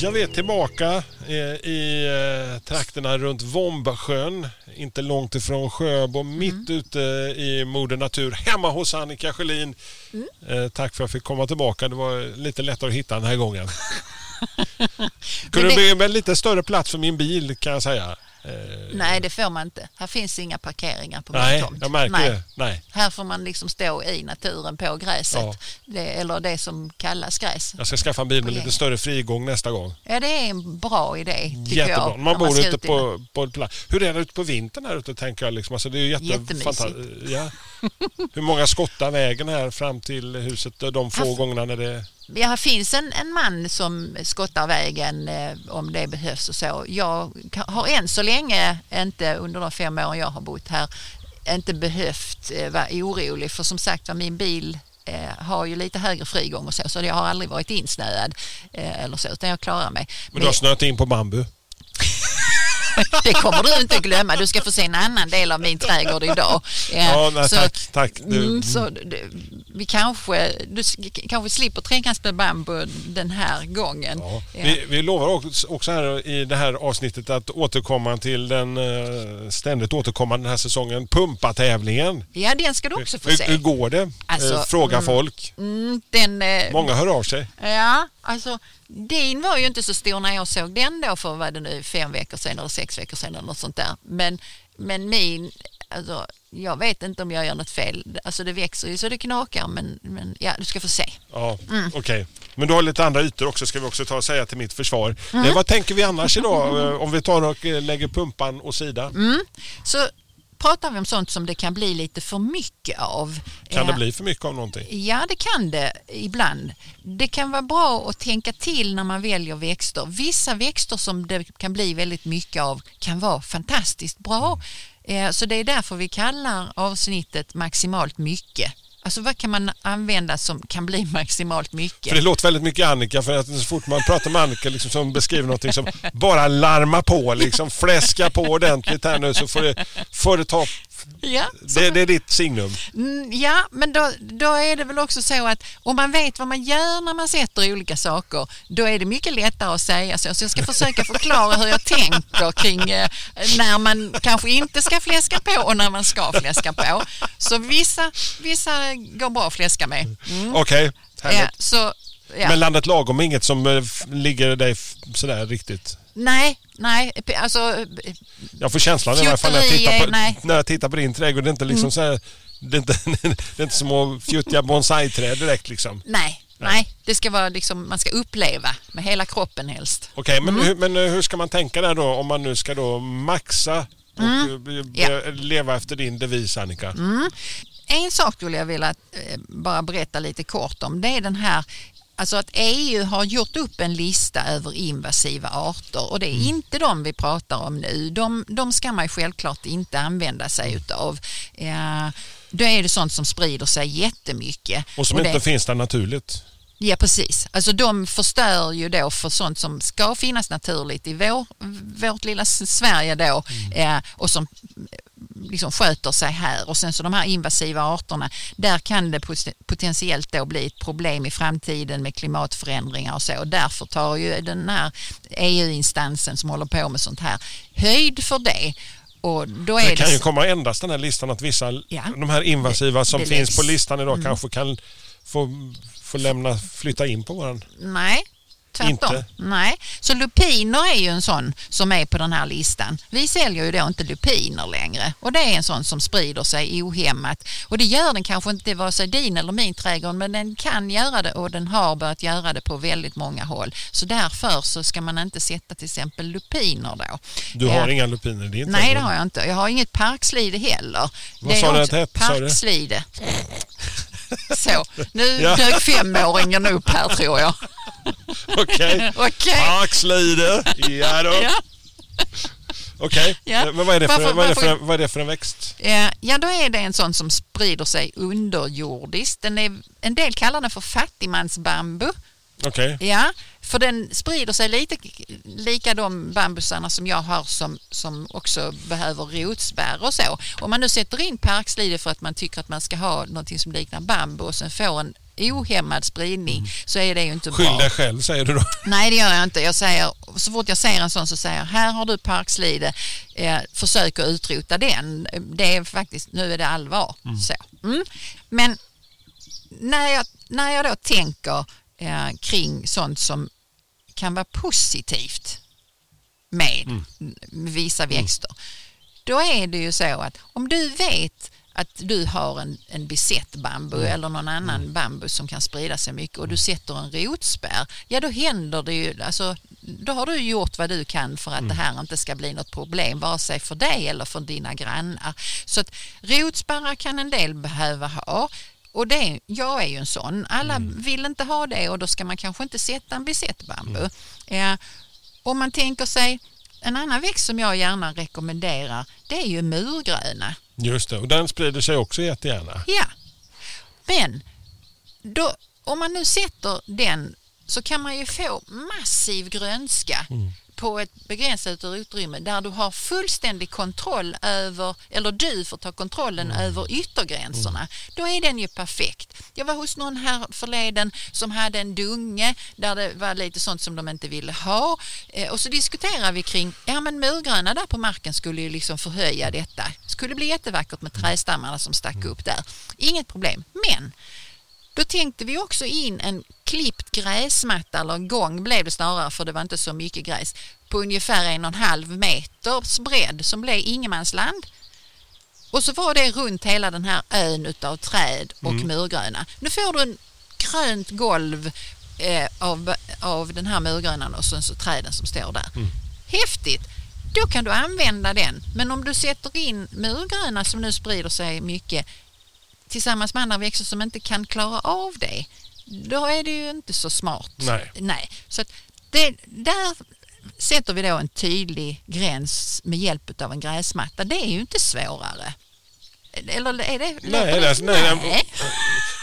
Jag är tillbaka eh, i eh, trakterna runt Vombasjön, inte långt ifrån Sjöbo, mitt ute i Moder Natur, hemma hos Annika Sjölin. Eh, Tack för att jag fick komma tillbaka. Det var lite lättare att hitta den här gången. Kunde det bli en lite större plats för min bil kan jag säga. Eh, Nej, det får man inte. Här finns inga parkeringar på min tomt. jag märker Nej. det. Nej. Här får man liksom stå i naturen på gräset. Ja. Det, eller det som kallas gräs. Jag ska skaffa en bil med lite större frigång nästa gång. Ja, det är en bra idé Jättebra. jag. Man när bor ute på, på ett. Hur är det ute på vintern här ute tänker jag? Liksom. Alltså, det är ju Jättemysigt. ja. Hur många skottar vägen här fram till huset de få gångerna när det... Det finns en, en man som skottar vägen eh, om det behövs och så. Jag har än så länge inte under de fem åren jag har bott här inte behövt eh, vara orolig för som sagt var min bil eh, har ju lite högre frigång och så så jag har aldrig varit insnöad eh, eller så utan jag klarar mig. Men du har snöat in på bambu. Det kommer du inte glömma. Du ska få se en annan del av min trädgård idag. Ja, nej, så- tack. tack. Du, Mm, så det, vi kanske, du kanske slipper trängas med bambu den här gången. ja. Ja. vi, vi lovar också- här i det här avsnittet att återkomma till den eh, ständigt återkommande den här säsongen, Pumpatävlingen. Ja, den ska du också få Hur, se. hur går det? Alltså, eh, fråga mm. folk. Mm, den, eh, Många hör av sig. Ja, alltså din var ju inte så stor när jag såg den då för vad det nu fem veckor sedan eller sex veckor sedan eller något sånt där. Men, men min, alltså jag vet inte om jag gör något fel. Alltså det växer ju så det knakar men, men ja, du ska få se. Ja, Mm. okej. Men du har lite andra ytor också ska vi också ta och säga till mitt försvar. Mm. Eh, vad tänker vi annars idag eh, om vi tar och eh, lägger pumpan åt sidan? Mm. Så pratar vi om sånt som det kan bli lite för mycket av. Kan det Eh, bli för mycket av någonting? Ja, det kan det ibland. Det kan vara bra att tänka till när man väljer växter. Vissa växter som det kan bli väldigt mycket av kan vara fantastiskt bra. Eh, Så det är därför vi kallar avsnittet maximalt mycket. Alltså vad kan man använda som kan bli maximalt mycket? För det låter väldigt mycket Annika för att så fort man pratar med Annika liksom, som beskriver någonting som bara larma på liksom fläska på ordentligt här nu så får det, får det ta... Ja, Det, det är ditt signum. Mm, Ja, men då, då är det väl också så att om man vet vad man gör när man sätter olika saker, då är det mycket lättare att säga så. Så jag ska försöka förklara hur jag tänker kring eh, när man kanske inte ska fläska på och när man ska fläska på. Så vissa, vissa går bra att fläska med. Mm. Okej, härligt. Ja, så, ja. Men landet lagom är inget som eh, ligger dig sådär riktigt? Nej, nej, alltså Jag får känslan i alla fall när jag tittar på, nej. när jag tittar på din trädgård. Det är inte liksom Mm. så här, det är inte, det är inte som att fjuttiga bonsai-träd direkt liksom. nej, nej. Det ska vara liksom, man ska uppleva med hela kroppen helst. Okej, men, Mm. hur, men eh, hur ska man tänka där då om man nu ska då maxa och Mm. eh, Ja. leva efter din devis Annika? En sak skulle jag vilja eh, bara berätta lite kort om. Det är den här Alltså att EU har gjort upp en lista över invasiva arter och det är inte de vi pratar om nu. De, de ska man självklart inte använda sig utav. Eh, då är det sånt som sprider sig jättemycket. Och som det, inte finns där naturligt. Ja precis, alltså de förstör ju då för sånt som ska finnas naturligt i vår, vårt lilla Sverige då eh, och som eh, liksom sköter sig här. Och sen så de här invasiva arterna där kan det pot- potentiellt då bli ett problem i framtiden med klimatförändringar och så. Och därför tar ju den här EU-instansen som håller på med sånt här höjd för det. Och då är Det det, kan ju s- komma ändras den här listan att vissa, Ja. de här invasiva som Det- det finns på listan idag kanske kan få, få lämna, flytta in på våran. Nej, tvärtom. Inte? Nej. Så lupiner är ju en sån som är på den här listan. Vi säljer ju då inte lupiner längre och det är en sån som sprider sig ohämmat. Och det gör den kanske inte vare sig din eller min trädgård men den kan göra det och den har börjat göra det på väldigt många håll. Så därför så ska man inte sätta till exempel lupiner då. Du Ja. har inga lupiner i din Nej, det har jag inte. Jag har inget parkslide heller. Vad Det sa du att det hette? Parkslide. Så, nu Ja. dök femåringen upp här tror jag. Okej. Okej. Parkslide. Ja då. Ja. Okej, Ja. men vad är, det för, Varför- vad, är det för, varför- vad är det för en växt? Eh, Ja, då är det en sån som sprider sig underjordiskt. Den är, en del kallar den för fattigmansbambu. Okej, Ja, för den sprider sig lite lika de bambusarna som jag har som, som också behöver rotspärr och så. Om man nu sätter in parkslide för att man tycker att man ska ha något som liknar bambu och sen får en ohämmad spridning så är det ju inte skyll bra. dig själv säger du då. Nej, det gör jag inte. Jag säger, så fort jag ser en sån så säger jag, här har du parkslide, eh, försök att utrota den. Det är faktiskt, nu är det allvar. Så. Mm. Men när jag, när jag då tänker eh, kring sånt som kan vara positivt med vissa växter, då är det ju så att om du vet att du har en, en bisett bambu eller någon annan bambu som kan sprida sig mycket och du sätter en rotspärr, ja då händer det ju, alltså, då har du gjort vad du kan för att det här inte ska bli något problem, vare sig för dig eller för dina grannar. Så att rotspärrar kan en del behöva ha. Och det, jag är ju en sån. Alla vill inte ha det och då ska man kanske inte sätta en bisett bambu. Eh, om man tänker sig en annan växt som jag gärna rekommenderar det är ju murgröna. Just det, och den sprider sig också jättegärna. Ja, men då, om man nu sätter den så kan man ju få massiv grönska på ett begränsat utrymme där du har fullständig kontroll över, eller du får ta kontrollen över yttergränserna. Då är den ju perfekt. Jag var hos någon här förleden som hade en dunge där det var lite sånt som de inte ville ha Eh, och så diskuterade vi kring, ja men murgröna där på marken skulle ju liksom förhöja detta. Skulle bli jättevackert med trädstammarna som stack upp där. Inget problem, men då tänkte vi också in en klippt gräsmatta, eller gång blev det snarare för det var inte så mycket gräs, på ungefär en och en halv meters bredd som blev ingenmansland. Och så var det runt hela den här ön utav träd och murgröna. Nu får du en grönt golv eh, av, av den här murgrönan och sen så träden som står där. Häftigt! Då kan du använda den. Men om du sätter in murgröna som nu sprider sig mycket tillsammans med andra växter som inte kan klara av det, då är det ju inte så smart. Nej. Nej. Så det, där sätter vi då en tydlig gräns med hjälp av en gräsmatta. Det är ju inte svårare. Eller är det? Nej, det, nej, Nej.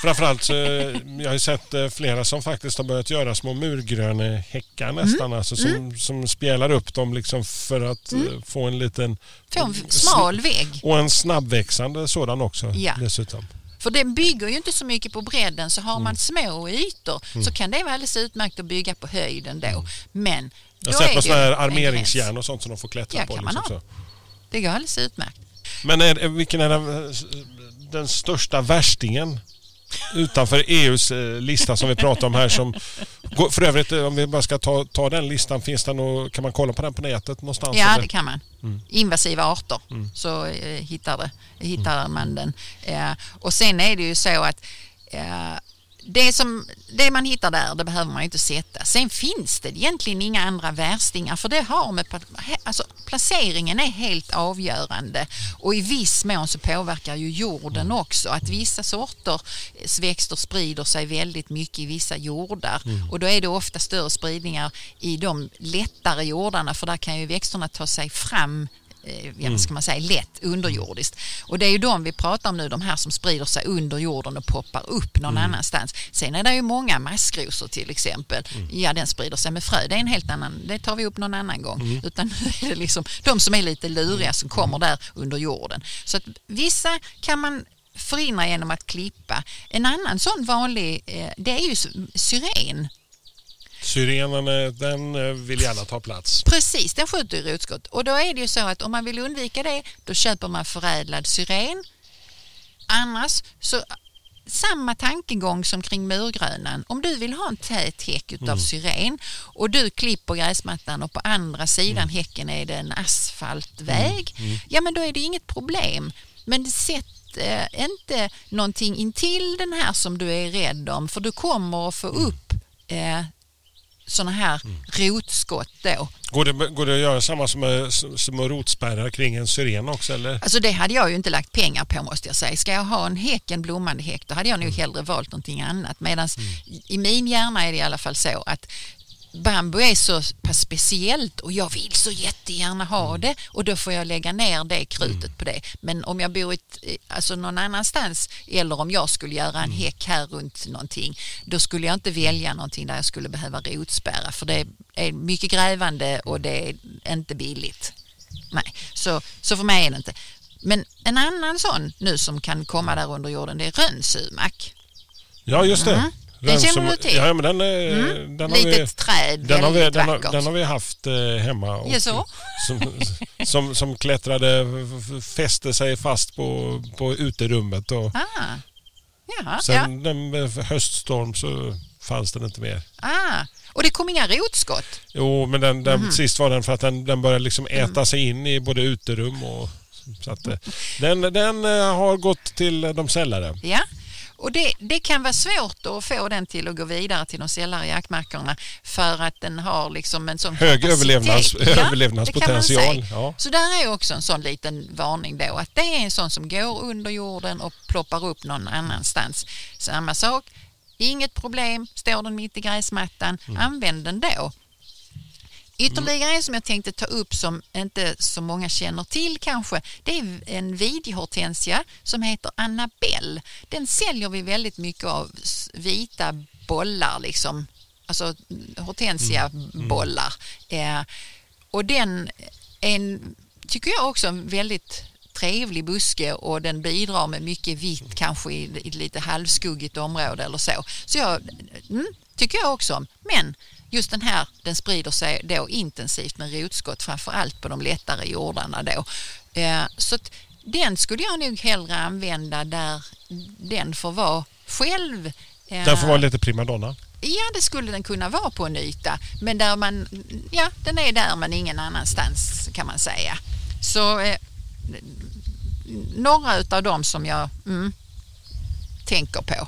Framförallt så, jag har ju sett eh, flera som faktiskt har börjat göra små murgrönehäckar nästan. Mm. Alltså som, som spjälar upp dem liksom för att eh, få en liten... Få en smal vägg. Och en snabbväxande sådan också Ja. dessutom. För den bygger ju inte så mycket på bredden så har Mm. man små ytor så kan det vara alldeles utmärkt att bygga på höjden då. Men Mm. Jag då har sett på sådana här armeringsjärn och sånt som de får klättra Ja, på. kan man Liksom, ha. så. Det går alldeles utmärkt. Men är, vilken är den, den största värstingen utanför EUs eh, lista som vi pratar om här? Som, för övrigt, eh, om vi bara ska ta, ta den listan, finns den och, kan man kolla på den på nätet någonstans? Ja, eller? det kan man. Mm. Invasiva arter så eh, hittar, det, hittar man den. Eh, och sen är det ju så att eh, det, som, det man hittar där, det behöver man ju inte sätta. Sen finns det egentligen inga andra värstingar för det har med alltså, placeringen är helt avgörande och i viss mån så påverkar ju jorden också. Att vissa sorters växter sprider sig väldigt mycket i vissa jordar och då är det ofta större spridningar i de lättare jordarna för där kan ju växterna ta sig fram ja, vad ska man säga, lätt underjordiskt. Och det är ju de vi pratar om nu, de här som sprider sig under jorden och poppar upp någon annanstans. Sen är det ju många maskrosor till exempel. Ja, den sprider sig med frö. Det är en helt annan, det tar vi upp någon annan gång. Utan nu är det liksom de som är lite luriga som kommer där under jorden. Så att vissa kan man förhindra genom att klippa. En annan sån vanlig, eh, det är ju syren. Syrenen, eh, den eh, vill gärna ta plats. Precis, den skjuter i rotskott. Och då är det ju så att om man vill undvika det, då köper man förädlad syren. Annars så samma tankegång som kring murgrönan. Om du vill ha en tät häck utav syren och du klipper gräsmattan och på andra sidan häcken är det en asfaltväg, ja men då är det inget problem. Men sätt eh, inte någonting intill den här som du är rädd om för du kommer att få upp eh, sådana här rotskott då. Går det, går det att göra samma som små rotspärrar kring en syren också? Eller? Alltså det hade jag ju inte lagt pengar på måste jag säga. Ska jag ha en häck, en blommande häck, då hade jag nog hellre valt någonting annat. Medan i min hjärna är det i alla fall så att bambu är så pass speciellt och jag vill så jättegärna ha det och då får jag lägga ner det krutet på det. Men om jag bor ett, alltså någon annanstans eller om jag skulle göra en häck här runt någonting då skulle jag inte välja någonting där jag skulle behöva rotspärra för det är mycket grävande och det är inte billigt. Nej, så, så för mig är det inte. Men en annan sån nu som kan komma där under jorden det är rönnsumak. Ja, just det. Mm. Den känner Rönsum- du till? Ja, men den, är, Mm. den, har vi, Litet träd, den, har vi, den, har, den har vi haft eh, hemma. och- Jaså? Som, som, som klättrade, fäste sig fast på, på uterummet. Och Ah. Jaha, sen den, med höststorm så fanns den inte mer. ja. Ah. Och det kom inga rotskott? Jo, men den, den, Mhm. sist var den för att den, den började liksom äta Mm. sig in i både uterum och... Så att, eh, den, den eh, har gått till de sällare. Ja. Och det, det kan vara svårt att få den till att gå vidare till de sällare jaktmarkerna för att den har liksom en sån Hög överlevnads- man överlevnadspotential, ja. Så där är också en sån liten varning då att det är en sån som går under jorden och ploppar upp någon annanstans. Samma sak, inget problem, står den mitt i gräsmattan, Mm. använd den då. Ytterligare en som jag tänkte ta upp som inte så många känner till kanske, det är en vidhortensia som heter Annabelle. Den säljer vi väldigt mycket av, vita bollar liksom, alltså hortensiabollar. Eh, och den är en, tycker jag också en väldigt trevlig buske och den bidrar med mycket vitt kanske i, i ett lite halvskuggigt område eller så. Så jag mm, tycker jag också om. Men just den här den sprider sig då intensivt med rotskott framför allt på de lättare jordarna då. Eh, så den skulle jag nog hellre använda där den får vara själv. Eh, Den får vara lite primadonna. Ja, det skulle den kunna vara på en yta. Men där man, ja, den är där men ingen annanstans kan man säga. Så eh, några utav dem som jag mm, tänker på.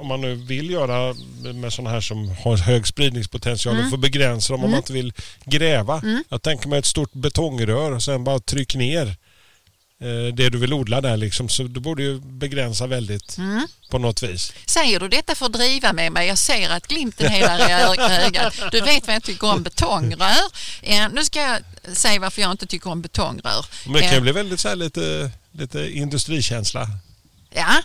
Om man nu vill göra med sådana här som har hög spridningspotential Mm. och får begränsa dem om man inte vill gräva. Jag tänker mig ett stort betongrör och sen bara tryck ner eh, det du vill odla där liksom. Så du borde ju begränsa väldigt Mm. på något vis. Säger du detta för att driva med mig? Jag ser att glimten i ögat. Du vet vad jag tycker om betongrör. Eh, nu ska jag säga varför jag inte tycker om betongrör. Men det kan ju Eh, bli väldigt så här lite, lite industrikänsla. Ja,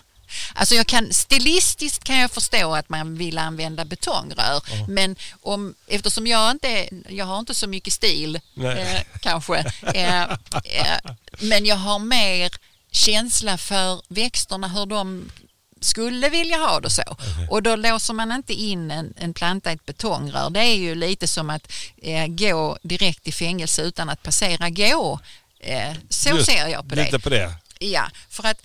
alltså jag kan, stilistiskt kan jag förstå att man vill använda betongrör. Men om, eftersom jag inte jag har inte så mycket stil eh, kanske. Eh, eh, men jag har mer känsla för växterna, hur de skulle vilja ha det så. Och då låser man inte in en, en planta i ett betongrör. Det är ju lite som att eh, gå direkt i fängelse utan att passera gå. Eh, så Just ser jag på det. Lite på det. Ja, för att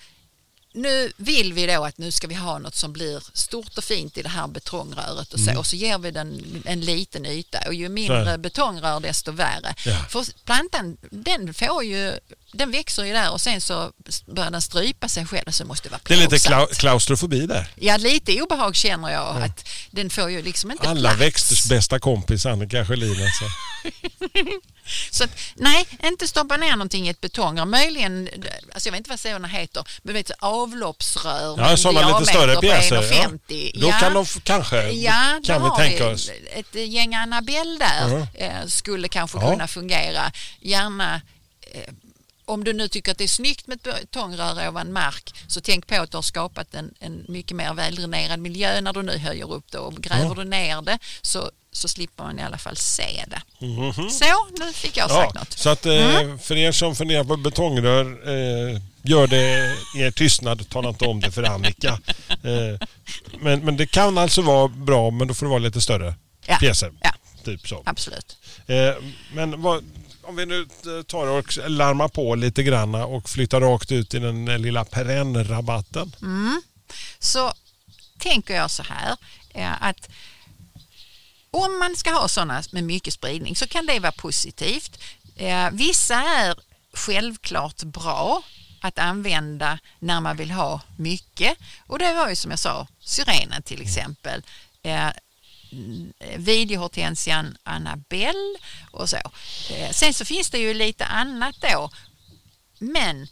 nu vill vi då att nu ska vi ha något som blir stort och fint i det här betongröret och så. Och så ger vi den en liten yta och ju mindre Mm. Betongrör desto värre. Ja. För plantan den får ju, den växer ju där och sen så börjar den strypa sig själv så måste det vara Det är lite plågsamt. klau- klaustrofobi där. Ja, lite obehag känner jag att den får ju liksom inte Alla plats. växters bästa kompis Annika Sjölin alltså. Så att, nej, inte stoppa ner någonting i ett betongrör. Möjligen, alltså jag vet inte vad sådana heter, men vet, du, avloppsrör Ja, sådana lite större pjäser. Ja. 1,50. Då kan de kanske, ja, kan vi tänka oss. Ett gäng Annabelle där Ja. eh, skulle kanske Ja. kunna fungera. Gärna eh, om du nu tycker att det är snyggt med ett betongrör ovan mark så tänk på att du har skapat en, en mycket mer väldränerad miljö när du nu höjer upp det och gräver Ja. du ner det så så slipper man i alla fall se det. Mhm. Så, nu fick jag Ja, sagt något. så att eh, för er som funderar på betongrör, eh, gör det er tystnad. Tala inte om det för Annika. Eh, men, men det kan alltså vara bra, men då får det vara lite större Ja. pjäser. Ja. Typ så. Absolut. Eh, men vad, om vi nu eh, tar och larmar på lite granna och flyttar rakt ut i den eh, lilla perennrabatten. så tänker jag så här att om man ska ha sådana med mycket spridning så kan det vara positivt. Eh, Vissa är självklart bra att använda när man vill ha mycket och det var ju som jag sa syrenen till exempel. Eh, videohortensian Annabelle och så. Eh, Sen så finns det ju lite annat då. Men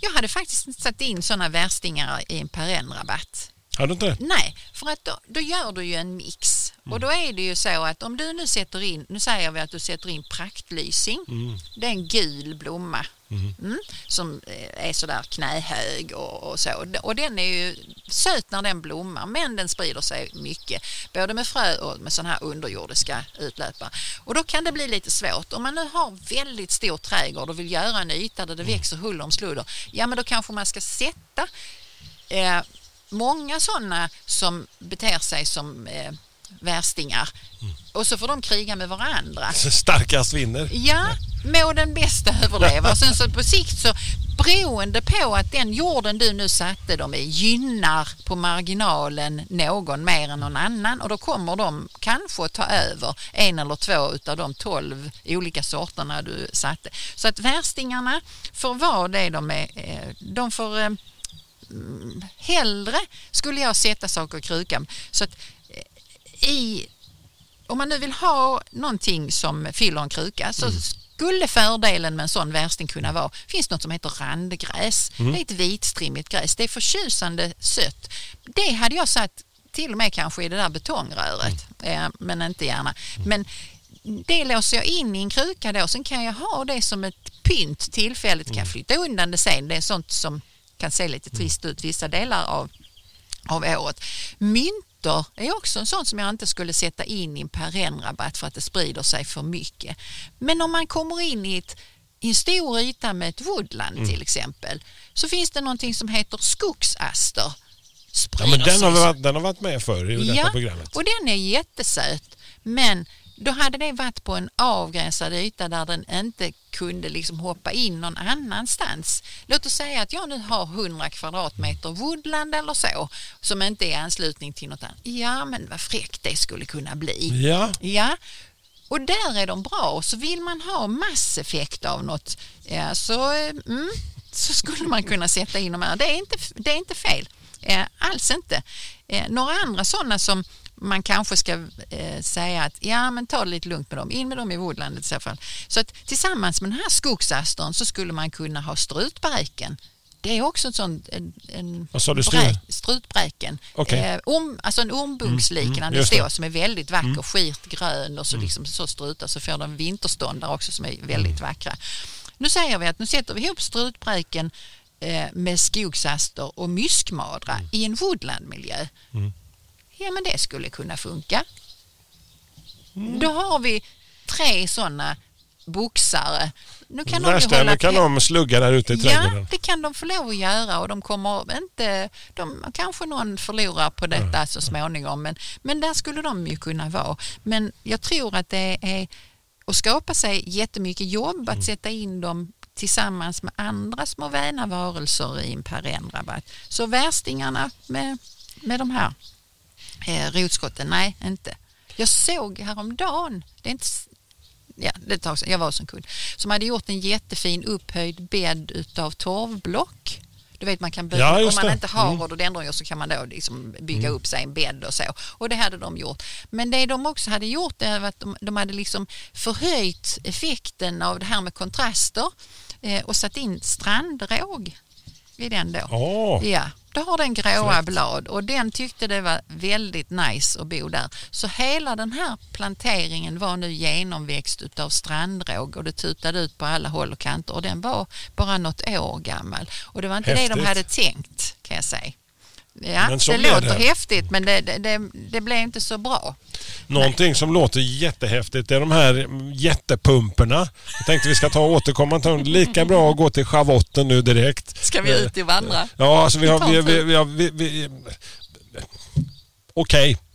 jag hade faktiskt satt in sådana värstingar i en perennrabatt. Har du inte? Nej, för att då, då gör du ju en mix. Och då är det ju så att om du nu sätter in, nu säger vi att du sätter in praktlysing. Det är en gul blomma mm, som eh, är sådär knähög och, och så. Och den är ju söt när den blommar men den sprider sig mycket. Både med frö och med sådana här underjordiska utlöpare. Och då kan det bli lite svårt. Om man nu har väldigt stor trädgård och vill göra en yta där det växer hull om sludder. Ja men då kanske man ska sätta eh, många sådana som beter sig som eh, värstingar och så får de kriga med varandra. Starkast vinner. Ja, må den bästa överleva. Och sen så på sikt så beroende på att den jorden du nu satte dem i gynnar på marginalen någon mer än någon annan och då kommer de kanske att ta över en eller två utav de tolv olika sorterna du satte. Så att värstingarna får vara det de är. eh, De får eh, mm, hellre skulle jag sätta saker i krukan. Så att i om man nu vill ha någonting som fyller en kruka så skulle fördelen med en sån värsting kunna vara, finns något som heter randgräs. Det är ett vitstrimmigt gräs, det är förtjusande sött. Det hade jag satt till och med kanske i det där betongröret, eh, men inte gärna. Men det låser jag in i en kruka då, sen kan jag ha det som ett pynt tillfälligt, kan jag flytta undan det sen. Det är sånt som kan se lite trist ut vissa delar av av året. Myntor är också en sån som jag inte skulle sätta in i en perennrabatt för att det sprider sig för mycket. Men om man kommer in i, ett, i en stor yta med ett woodland till exempel så finns det någonting som heter skogsaster. Ja, men den, har varit, den har varit med förr i detta ja, programmet. och den är jättesöt. Men då hade det varit på en avgränsad yta där den inte kunde liksom hoppa in någon annanstans. Låt oss säga att jag nu har 100 kvadratmeter woodland eller så som inte är anslutning till något annat. Ja, men vad fräckt det skulle kunna bli. Ja, Ja, och där är de bra. Och så vill man ha masseffekt av något ja, så, mm, så skulle man kunna sätta in de här. Det är inte, det är inte fel. Alls inte. Några andra sådana som man kanske ska eh, säga att ja men ta det lite lugnt med dem, in med dem i woodlandet i så fall. Så att tillsammans med den här skogsastern så skulle man kunna ha strutbräken. Det är också en sån en, en Vad sa du, bräk- strut? strutbräken. Okej. Eh, om, alltså en ormbunksliknande just det. stor som är väldigt vacker, skirt grön och så liksom så strutar så får den vinterståndare också som är väldigt vackra. Nu säger vi att nu sätter vi ihop strutbräken eh, med skogsaster och myskmadra i en woodlandmiljö. Ja men det skulle kunna funka. Då har vi tre sådana boxare. Nu kan de ju värsta, hålla nu kan de slugga där ute i Ja, trädgården. det kan de få lov att göra och de kommer inte, de, kanske någon förlorar på detta så småningom men, men där skulle de ju kunna vara. Men jag tror att det är att skapa sig jättemycket jobb att sätta in dem tillsammans med andra små väna varelser i en perennrabatt. Så värstingarna med, med de här eh, rotskotten, nej inte. Jag såg häromdagen, det är inte ja, det är ett tag sedan, jag var hos en kund, som hade gjort en jättefin upphöjd bädd utav torvblock. Du vet man kan bygga, Ja, om man det. inte har Mm. rhododendron så kan man då liksom bygga upp sig en bädd och så. Och det hade de gjort. Men det de också hade gjort det var att de, de hade liksom förhöjt effekten av det här med kontraster eh, och satt in strandråg i den då. Åh. Ja, då har den gråa blad och den tyckte det var väldigt nice att bo där. Så hela den här planteringen var nu genomväxt utav strandråg och det tutade ut på alla håll och kanter och den var bara något år gammal. Och det var inte det Häftigt. de hade tänkt kan jag säga. Ja, Men det låter det. häftigt men det, det, det, blev inte så bra. Någonting som låter jättehäftigt är de här jättepumporna. Jag tänkte vi ska ta och återkomma till. Lika bra att gå till schavotten nu direkt. Ska vi ut och vandra? Ja, alltså vi har... Vi, vi, vi, har- vi, vi, Okej.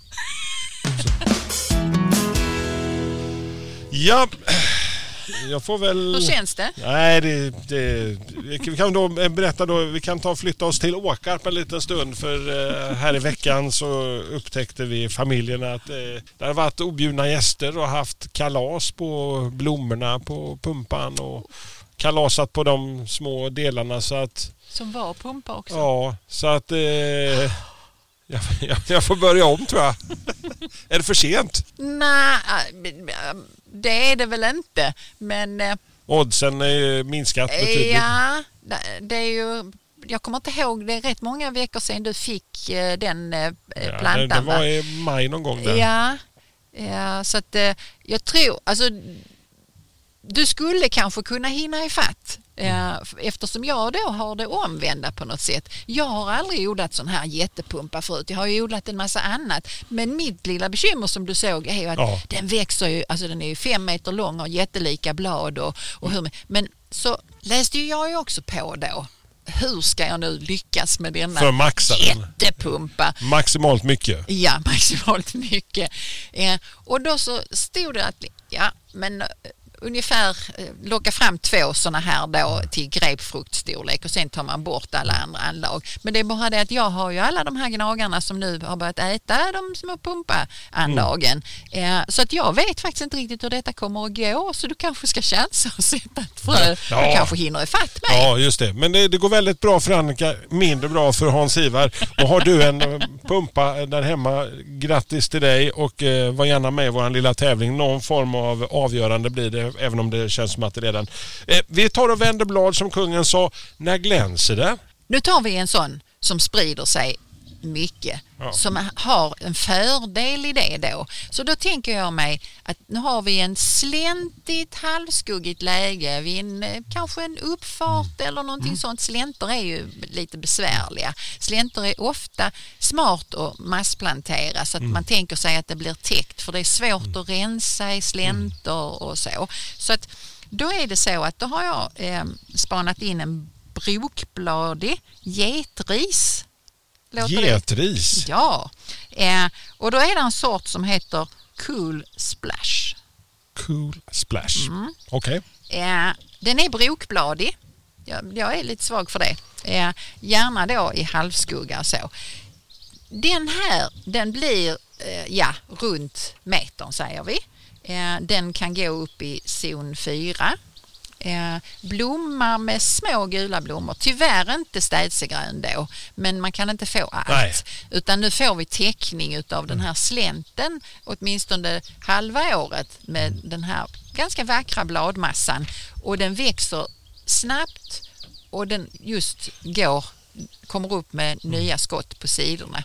Ja, jag får väl... Hur känns det? Nej, det, det, vi kan då berätta då, vi kan ta och flytta oss till Åkarp en liten stund för eh, här i veckan så upptäckte vi familjen att eh, det har varit objudna gäster och haft kalas på blommorna på pumpan och kalasat på de små delarna så att Som var pumpa också. ja, så att eh, jag, jag, jag får börja om tror jag. är det för sent? Nej, äh, det är det väl inte. Men eh, Oddsen är minskat betydligt. ja, det- är ju... Jag kommer inte ihåg, det är rätt många veckor sedan du fick eh, den eh, Ja, det, plantan. det va? var i maj någon gång där. Ja, ja så att jag tror, alltså du skulle kanske kunna hinna ifatt eftersom jag då har det omvända på något sätt. Jag har aldrig odlat sån här jättepumpa förut. Jag har ju odlat en massa annat. Men mitt lilla bekymmer som du såg är ju att Ja. den växer ju, alltså den är ju fem meter lång och har jättelika blad och, och hur, men så läste ju jag ju också på då. Hur ska jag nu lyckas med denna För maxa den. jättepumpa? Maximalt mycket. Ja, maximalt mycket. Eh, och då så stod det att ja, men eh, ungefär eh, locka fram två sådana här då till grapefruktstorlek och sen tar man bort alla andra anlag. Men det är bara det att jag har ju alla de här gnagarna som nu har börjat äta de små pumpaanlagen. Eh, så att jag vet faktiskt inte riktigt hur detta kommer att gå så du kanske ska chansa och sätta ett frö. Ja. Jag kanske hinner ifatt mig. Ja, just det. Men det, det går väldigt bra för Annika, mindre bra för Hans-Ivar. Och har du en eh, pumpa där hemma, grattis till dig och var gärna med i vår lilla tävling. Någon form av avgörande blir det, även om det känns som att det redan... Eh, vi tar och vänder blad som kungen sa. När glänser det? Nu tar vi en sån som sprider sig mycket, Ja. som har en fördel i det då. Så då tänker jag mig att nu har vi en släntigt halvskuggigt läge vid en, eh, kanske en uppfart eller någonting sånt. Slänter är ju lite besvärliga. Slänter är ofta smart att massplantera så att man tänker sig att det blir täckt för det är svårt att rensa i slänter och så. Så att då är det så att då har jag eh, spanat in en brokbladig getris. Låter det? Getris. Ja, eh, och då är det en sort som heter Cool Splash. Cool splash. Mm. Okej. Eh, den är brokbladig. Jag, jag är lite svag för det. Eh, gärna då i halvskugga och så. Den här, den blir eh, ja, runt metern säger vi. Eh, den kan gå upp i zon 4. Eh, blommar med små gula blommor. Tyvärr inte städsegrön då, men man kan inte få allt. Nej. Utan nu får vi täckning av den här slänten åtminstone halva året med den här ganska vackra bladmassan. Och den växer snabbt och den just går, kommer upp med nya skott på sidorna.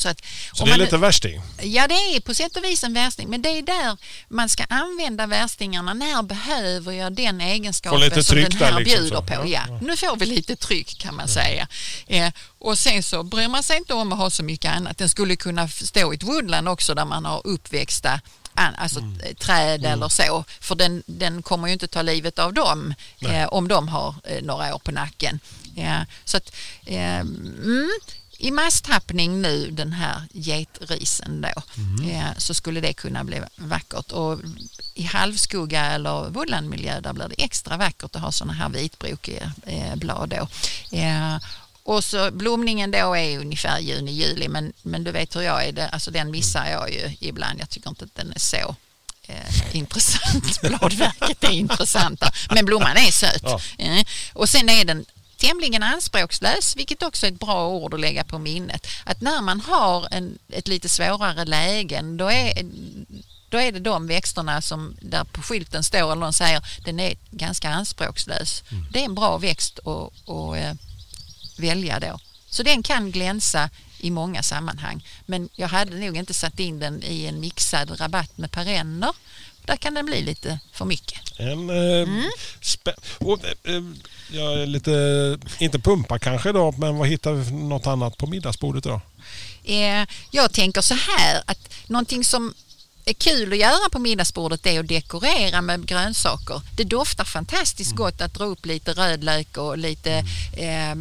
Så, att, Så det är man- lite värsting. Ja, det är på sätt och vis en värsting, men det är där man ska använda värstingarna. När behöver jag den egenskapen lite som den här liksom bjuder på? Ja, Ja, ja. Nu får vi lite tryck kan man säga. Eh, och sen så bryr man sig inte om att ha så mycket annat. Den skulle kunna stå i ett woodland också där man har uppväxta Alltså Mm. träd eller så, för den, den kommer ju inte ta livet av dem eh, om de har eh, några år på nacken. Ja, så att, eh, mm, i masstappning nu den här getrisen då eh, så skulle det kunna bli vackert och i halvskugga eller woodlandmiljö där blir det extra vackert att ha sådana här vitbrokiga eh, blad då. Eh, och så blomningen då är ungefär juni-juli men, men du vet hur jag är, det, alltså den missar jag ju ibland. Jag tycker inte att den är så eh, intressant. Bladverket är intressanta men blomman är söt. Ja. Eh, och sen är den tämligen anspråkslös, vilket också är ett bra ord att lägga på minnet. Att när man har en, ett lite svårare lägen, då är, då är det de växterna som där på skylten står eller någon säger den är ganska anspråkslös. Det är en bra växt att, att eh, välja då. Så den kan glänsa i många sammanhang. Men jag hade nog inte satt in den i en mixad rabatt med perenner. Där kan den bli lite för mycket. En, eh, Mm. och, eh, eh, jag är lite, inte pumpa kanske då, men vad hittar vi något annat på middagsbordet idag? Eh, jag tänker så här att någonting som är kul att göra på middagsbordet är att dekorera med grönsaker. Det doftar fantastiskt gott att dra upp lite rödlök och lite eh,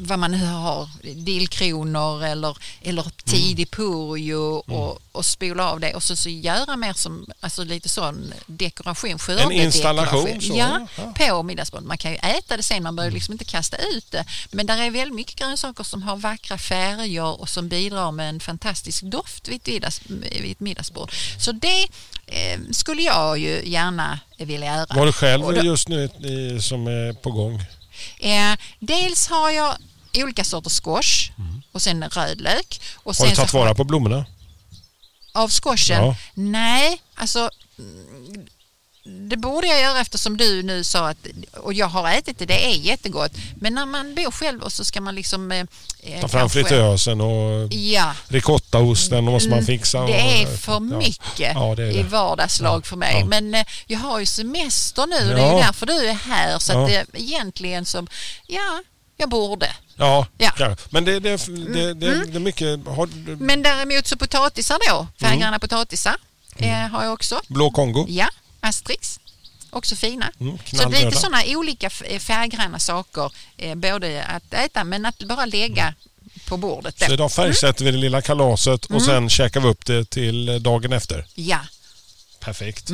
vad man nu har, dillkronor eller, eller tidig purjo och, och spola av det och så, så göra mer som alltså lite sån dekoration, installation, skördedekoration. så, Ja, ja. på middagsbordet. Man kan ju äta det sen, man behöver liksom inte kasta ut det. Men där är väldigt mycket grönsaker som har vackra färger och som bidrar med en fantastisk doft vid ett, middags, vid ett middagsbord. Så det eh, skulle jag ju gärna vilja göra. Vad du själv då- just nu som är på gång? Eh, dels har jag olika sorters squash och sen rödlök. Och Mm. Har sen du tagit vara på blommorna? Av squashen? Ja. Nej, alltså mm, det borde jag göra eftersom du nu sa att, och jag har ätit det, det är jättegott. Men när man bor själv och så ska man liksom... Eh, eh, Ta fram kanske- fritösen och Ja, ricottaosten och måste man fixa. och- det är för mycket Ja, det är i det. vardagslag för mig. Men eh, jag har ju semester nu och det är därför du är här. Så att det, egentligen som, ja, jag borde. Ja, Ja. ja. men det, det, det, det, det är mycket... Har, Men däremot så potatisar då, färggranna potatisar eh, har jag också. blå Kongo? Ja, Asterix. Också fina. Mm, så det är knallröda. lite sådana olika eh, färggranna saker, eh, både att äta men att bara lägga på bordet. Då. Så idag färgsätter vi det lilla kalaset Mm. och sen käkar vi upp det till eh, dagen efter. Ja, Perfekt.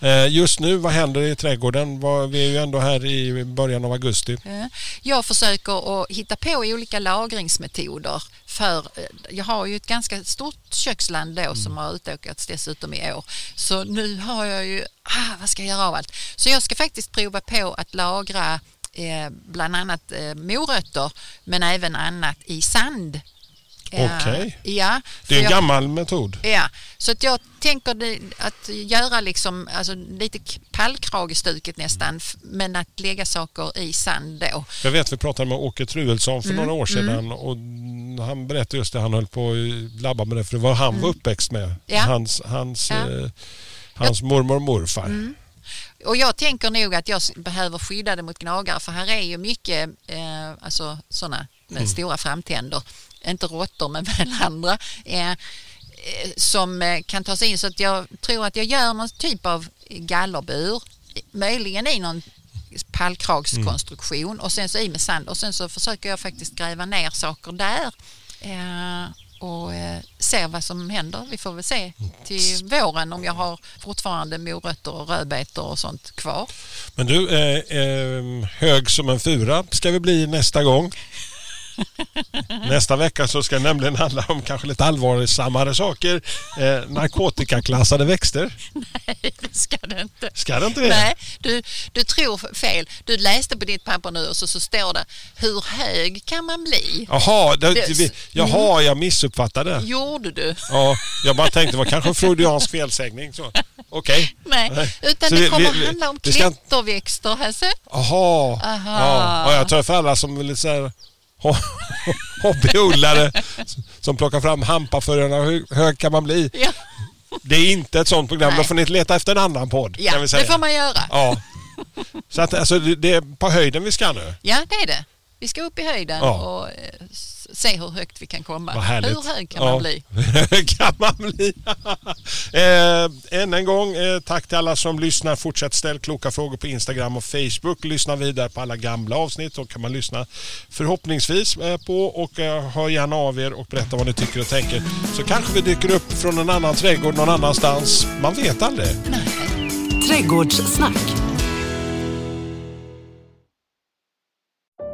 Mm. Eh, Just nu, vad händer i trädgården? Vi är ju ändå här i början av augusti. Jag försöker att hitta på olika lagringsmetoder för eh, jag har ju ett ganska stort köksland då som har utökats dessutom i år. Så nu har jag ju, ah, vad ska jag göra av allt? Så jag ska faktiskt prova på att lagra eh, bland annat eh, morötter men även annat i sand. Eh, Okej. Ja, Det är en jag- gammal metod. Ja, så att jag tänker att göra liksom, alltså lite pallkragestuket nästan men att lägga saker i sand då. Jag vet vi pratade med Åke Truelsson för Mm, några år sedan och han berättade just det. Han höll på att labba med det för det var han var uppväxt med. Mm. Ja. Hans, hans, Ja. Mm. eh, hans mormor och morfar. Och jag tänker nog att jag behöver skydda det mot gnagare för här är ju mycket eh, alltså sådana med stora framtänder. Inte råttor men väl andra. Eh, eh, som eh, kan ta sig in så att jag tror att jag gör någon typ av gallerbur. Möjligen i någon pallkragskonstruktion och sen så i med sand och sen så försöker jag faktiskt gräva ner saker där. Eh, och eh, se vad som händer. Vi får väl se till våren om jag har fortfarande morötter och rödbetor och sånt kvar. Men du, eh, eh, hög som en fura ska vi bli nästa gång. Nästa vecka så ska det nämligen handla om kanske lite allvarsammare saker. Eh, narkotikaklassade växter. Nej, det ska det inte. Ska det inte det? Nej, du, du tror fel. Du läste på ditt papper nu och så, så står det hur hög kan man bli? Jaha, det, vi, jaha jag missuppfattade. Gjorde du? Ja, jag bara tänkte det var kanske en freudiansk felsägning. Okej. Nej, utan Så det vi- kommer vi- handla om klätterväxter, Hasse. Jaha. Aha. Ja, ja, jag tror för alla som så här ho- hobbyodlare som plockar fram hampafröna. Hur hög kan man bli? Ja, Det är inte ett sånt program. Nej. Då får ni leta efter en annan podd. ja kan vi säga. det får man göra. Ja. Så att, alltså, det är på höjden vi ska nu. Ja, det är det. Vi ska upp i höjden Ja. och eh, se hur högt vi kan komma. Hur hög kan Ja. man bli? Kan man bli? eh, än en gång, eh, tack till alla som lyssnar. Fortsätt ställ kloka frågor på Instagram och Facebook. Lyssna vidare på alla gamla avsnitt. Då kan man lyssna förhoppningsvis eh, på och eh, hör gärna av er och berätta vad ni tycker och tänker. Så kanske vi dyker upp från en annan trädgård någon annanstans. Man vet aldrig. Trädgårdssnack.